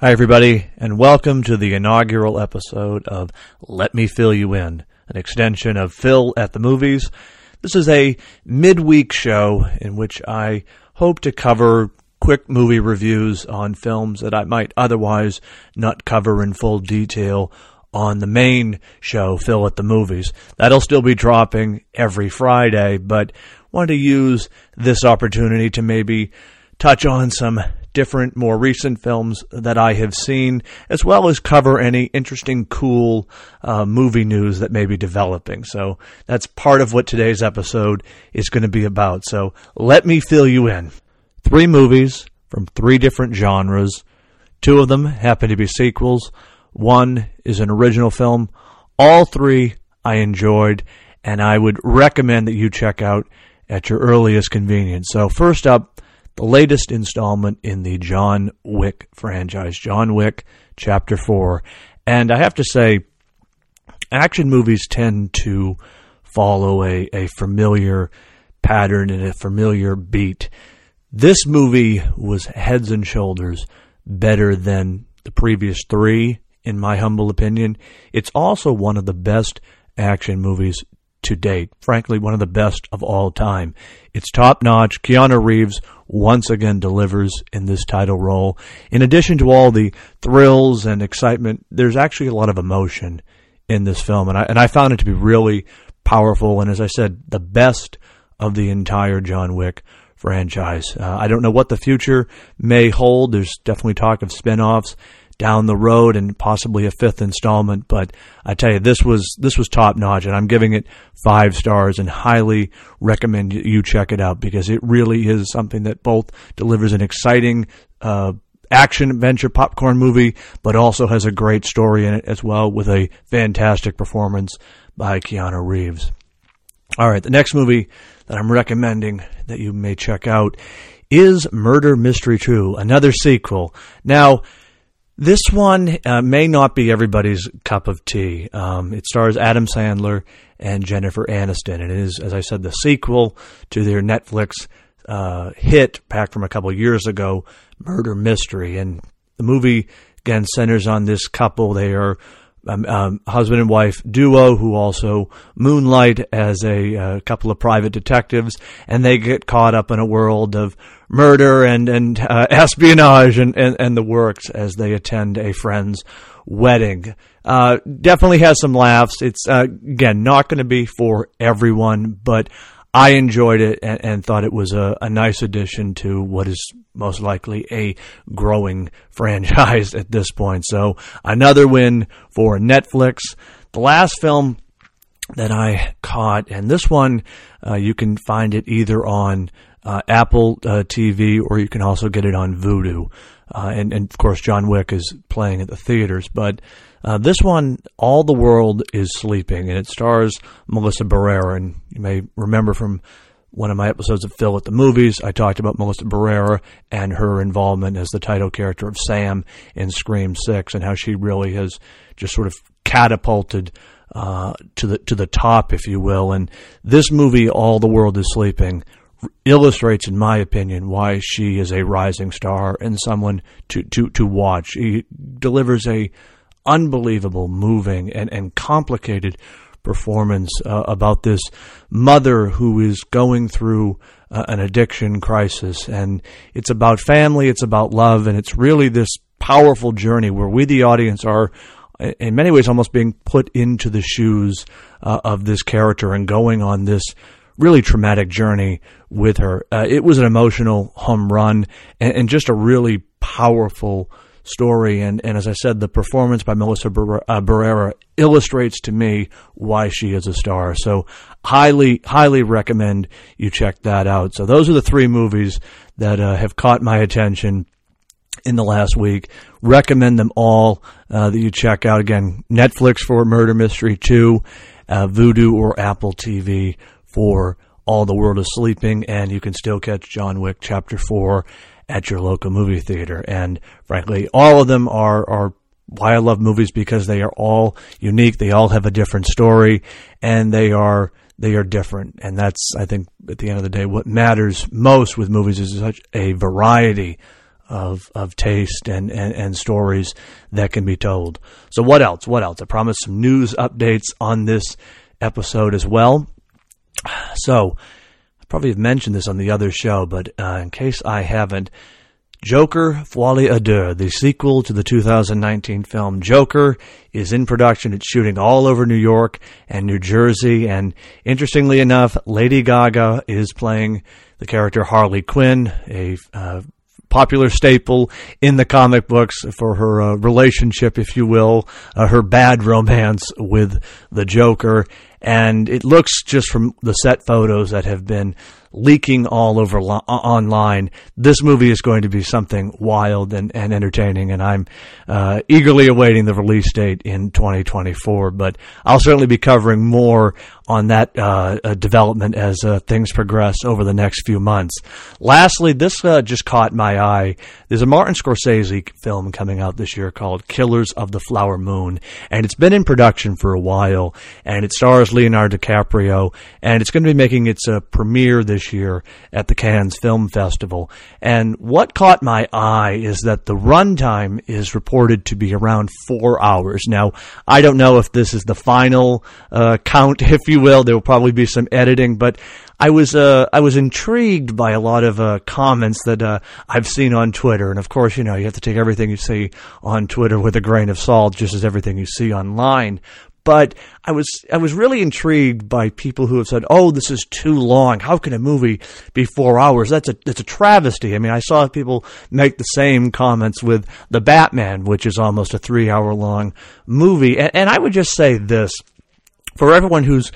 Hi, everybody, and welcome to the inaugural episode of Let Me Phil You In, an extension of Phil at the Movies. This is a midweek show in which I hope to cover quick movie reviews on films that I might otherwise not cover in full detail on the main show, Phil at the Movies. That'll still be dropping every Friday, but want to use this opportunity to maybe touch on some different, more recent films that I have seen, as well as cover any interesting, cool uh, movie news that may be developing. So that's part of what today's episode is going to be about. So let me fill you in. Three movies from three different genres. Two of them happen to be sequels. One is an original film. All three I enjoyed, and I would recommend that you check out at your earliest convenience. So, first up, the latest installment in the John Wick franchise, John Wick Chapter 4. And I have to say, action movies tend to follow a, a familiar pattern and a familiar beat. This movie was heads and shoulders better than the previous three, in my humble opinion. It's also one of the best action movies to date. Frankly, one of the best of all time. It's top notch. Keanu Reeves once again delivers in this title role. In addition to all the thrills and excitement, there's actually a lot of emotion in this film, and I and I found it to be really powerful. And as I said, the best of the entire John Wick franchise. Uh, I don't know what the future may hold. There's definitely talk of spin-offs down the road and possibly a fifth installment. But I tell you, this was this was top notch, and I'm giving it five stars and highly recommend you check it out because it really is something that both delivers an exciting. Uh, action adventure popcorn movie, but also has a great story in it as well with a fantastic performance by Keanu Reeves. All right, the next movie that I'm recommending that you may check out is Murder Mystery 2, another sequel. Now, this one uh, may not be everybody's cup of tea. Um, it stars Adam Sandler and Jennifer Aniston. And it is, as I said, the sequel to their Netflix uh, hit back from a couple years ago, Murder Mystery. And the movie, again, centers on this couple. They are um, um, husband and wife duo who also moonlight as a uh, couple of private detectives, and they get caught up in a world of murder and and uh, espionage and, and, and the works as they attend a friend's wedding. Uh, definitely has some laughs. It's uh, again not going to be for everyone, but I enjoyed it and, and thought it was a, a, nice addition to what is most likely a growing franchise at this point. So another win for Netflix. The last film that I caught, and this one uh, you can find it either on uh, Apple uh, TV or you can also get it on Vudu. Uh, and, and, of course, John Wick is playing at the theaters. But uh, this one, All the World is Sleeping, and it stars Melissa Barrera. And you may remember from one of my episodes of Phil at the Movies, I talked about Melissa Barrera and her involvement as the title character of Sam in Scream 6 and how she really has just sort of catapulted uh, to the to the top, if you will. And this movie, All the World is Sleeping, illustrates, in my opinion, why she is a rising star and someone to, to, to watch. He delivers a unbelievable, moving, and, and complicated performance uh, about this mother who is going through uh, an addiction crisis. And it's about family, it's about love, and it's really this powerful journey where we, the audience, are in many ways almost being put into the shoes uh, of this character and going on this really traumatic journey with her. Uh, it was an emotional home run and, and, just a really powerful story. And, and as I said, the performance by Melissa uh, Barrera illustrates to me why she is a star. So highly, highly recommend you check that out. So those are the three movies that uh, have caught my attention in the last week. Recommend them all uh, that you check out. Again, Netflix for Murder Mystery 2, uh, Vudu or Apple TV for All the World is Sleeping, and you can still catch John Wick Chapter 4 at your local movie theater. And frankly, all of them are, are why I love movies because they are all unique. They all have a different story and they are, they are different. And that's, I think, at the end of the day, what matters most with movies is such a variety of, of taste and, and, and stories that can be told. So, what else? What else? I promised some news updates on this episode as well. So, I probably have mentioned this on the other show, but uh, in case I haven't, Joker Folie à Deux, the sequel to the 2019 film Joker, is in production. It's shooting all over New York and New Jersey. And interestingly enough, Lady Gaga is playing the character Harley Quinn, a uh, popular staple in the comic books for her uh, relationship, if you will, uh, her bad romance with the Joker. And it looks just from the set photos that have been leaking all over lo- online. This movie is going to be something wild and, and entertaining, and I'm uh, eagerly awaiting the release date in 2024. But I'll certainly be covering more on that uh, uh, development as uh, things progress over the next few months. Lastly, this uh, just caught my eye. There's a Martin Scorsese film coming out this year called Killers of the Flower Moon, and it's been in production for a while, and it stars Leonardo DiCaprio, and it's going to be making its uh, premiere this year at the Cannes Film Festival. And what caught my eye is that the runtime is reported to be around four hours. Now, I don't know if this is the final uh, count, if you will. There will probably be some editing, but I was uh, I was intrigued by a lot of uh, comments that uh, I've seen on Twitter, and of course, you know, you have to take everything you see on Twitter with a grain of salt, just as everything you see online. But I was I was really intrigued by people who have said, "Oh, this is too long. How can a movie be four hours? That's a that's a travesty." I mean, I saw people make the same comments with the Batman, which is almost a three hour long movie, and, and I would just say this for everyone who's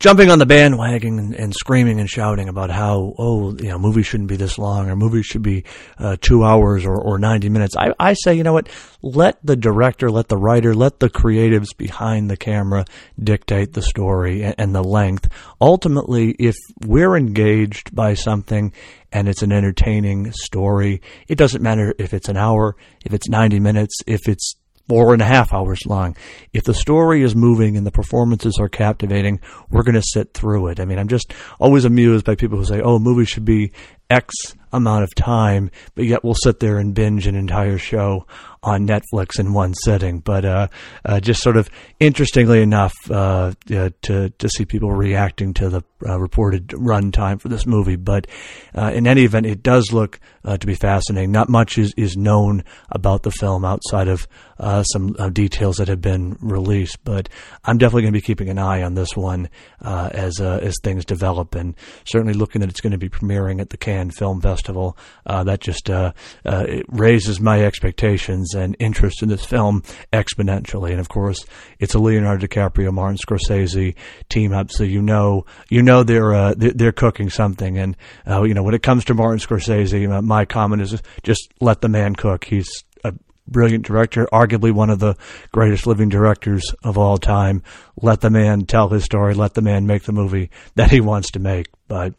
jumping on the bandwagon and, and, screaming and shouting about how oh you know movies shouldn't be this long or movies should be uh, two hours or, or 90 minutes. I, I say you know what? Let the director let the writer let the creatives behind the camera dictate the story and, and the length. Ultimately if we're engaged by something and it's an entertaining story it doesn't matter if it's an hour if it's 90 minutes if it's four and a half hours long. If the story is moving and the performances are captivating, we're going to sit through it. I mean, I'm just always amused by people who say, oh, movies should be X amount of time, but yet we'll sit there and binge an entire show on Netflix in one sitting. But uh, uh, just sort of interestingly enough, uh, to to see people reacting to the uh, reported run time for this movie. But uh, in any event, it does look uh, to be fascinating. Not much is, is known about the film outside of some details that have been released. But I'm definitely going to be keeping an eye on this one as as things develop, and certainly looking that it's going to be premiering at the Cannes Film Festival. That just raises my expectations and interest in this film exponentially. And of course, it's a Leonardo DiCaprio, Martin Scorsese team up, so you know you know they're uh, they're cooking something. And uh, you know when it comes to Martin Scorsese, my comment is just let the man cook. He's a brilliant director, arguably one of the greatest living directors of all time. Let the man tell his story. Let the man make the movie that he wants to make. But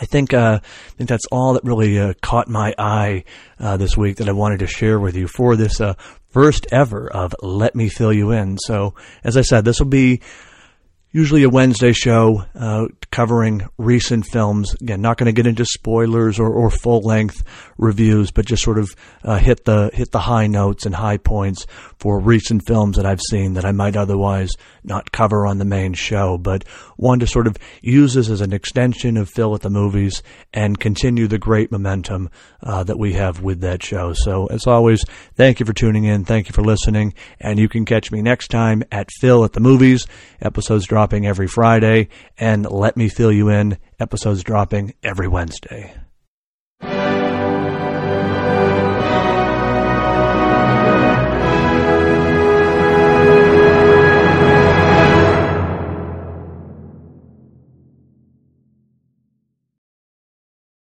I think uh, I think that's all that really uh, caught my eye uh, this week that I wanted to share with you for this uh, first ever of Let Me Phil You In. So, as I said, this will be usually a Wednesday show uh, covering recent films. Again, not going to get into spoilers or, or full length reviews, but just sort of uh, hit the hit the high notes and high points for recent films that I've seen that I might otherwise not cover on the main show. But one to sort of use this as an extension of Phil at the movies and continue the great momentum uh, that we have with that show. So as always, thank you for tuning in, thank you for listening, and you can catch me next time at Phil at the movies. Episodes dropping every Friday, and let me fill you in. Episodes dropping every Wednesday.